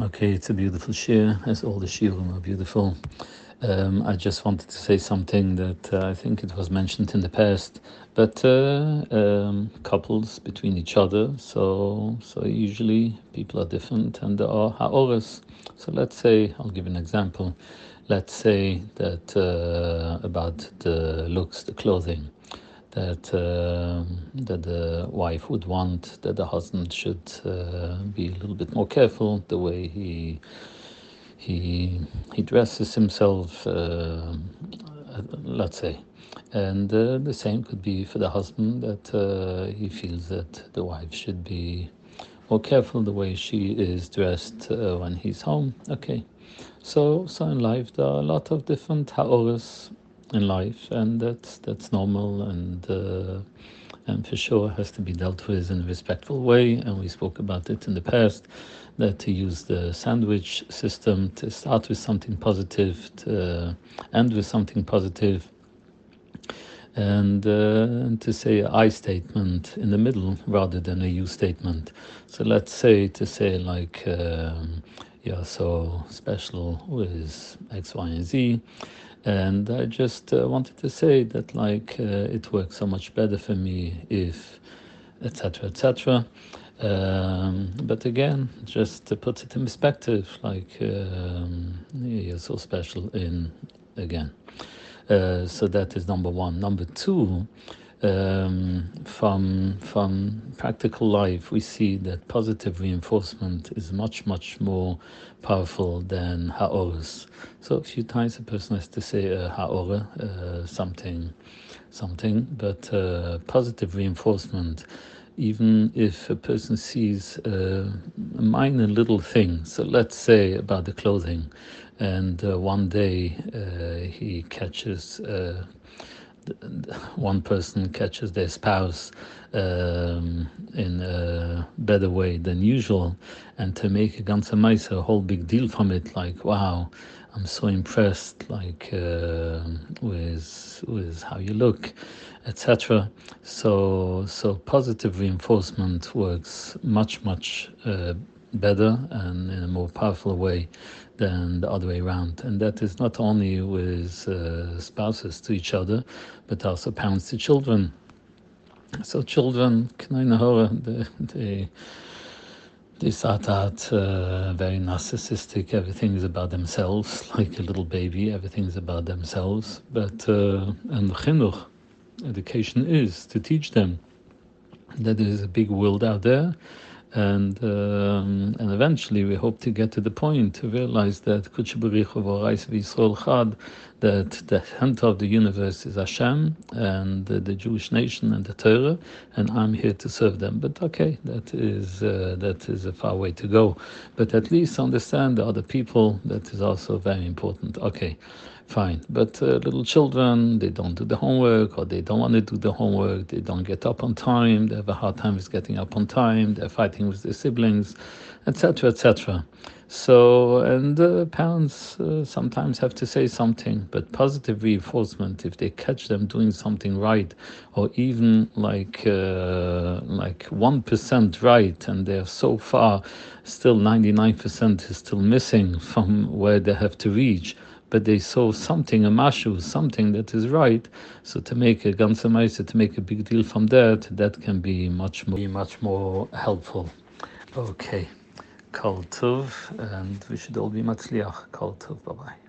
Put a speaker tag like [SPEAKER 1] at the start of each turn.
[SPEAKER 1] Okay, it's a beautiful shiur, as all the shiurim are beautiful. Um, I just wanted to say something that uh, I think it was mentioned in the past, but uh, um, couples between each other. So, so usually people are different, and there are ha'oras. So let's say I'll give an example. Let's say that uh, about the looks, the clothing that uh, that the wife would want that the husband should uh, be a little bit more careful the way he he he dresses himself uh, let's say. And uh, the same could be for the husband that uh, he feels that the wife should be more careful the way she is dressed uh, when he's home. Okay. So so in life there are a lot of different ha'oras in life, and that's that's normal and uh, and for sure has to be dealt with in a respectful way. And we spoke about it in the past that to use the sandwich system to start with something positive, to end with something positive, and, uh, and to say a I statement in the middle rather than a you statement. So let's say to say like. Um, you're so special with X, Y, and Z. And I just uh, wanted to say that like uh, it works so much better for me if etc etc um, but again just to put it in perspective like um, you're so special in again. Uh, so that is number one. Number two um, from from practical life, we see that positive reinforcement is much much more powerful than ha'oras. So a few times a person has to say ha'ora, uh, something, something, but uh, positive reinforcement. Even if a person sees uh, a minor little thing, so let's say about the clothing, and uh, one day uh, he catches uh, one person catches their spouse um, in a better way than usual, and to make a ganze a whole big deal from it, like wow, I'm so impressed, like uh, with with how you look, etc. So so positive reinforcement works much much uh, better and in a more powerful way than the other way around. And that is not only with uh, spouses to each other, but also parents to children. So children, they, they, they start out uh, very narcissistic. Everything is about themselves, like a little baby. Everything is about themselves. But uh, and chinuch, education is to teach them that there is a big world out there and um, and eventually we hope to get to the point to realize that that the center of the universe is Hashem and the, the, Jewish nation and the Torah, and I'm here to serve them. But okay, that is uh, that is a far way to go. But at least understand the other people. That is also very important. Okay fine. But uh, little children, they don't do the homework or they don't want to do the homework, they don't get up on time, they have a hard time with getting up on time, they're fighting with their siblings, etc., etc. So, and uh, parents uh, sometimes have to say something, but positive reinforcement, if they catch them doing something right, or even like uh, like one percent right, and they're so far, still ninety nine percent is still missing from where they have to reach but they saw something, a mashu, something that is right. So to make a ganze to make a big deal from that, that can be much more, much more helpful. Okay, kol tov, and we should all be matzliach. Kol tov, bye bye.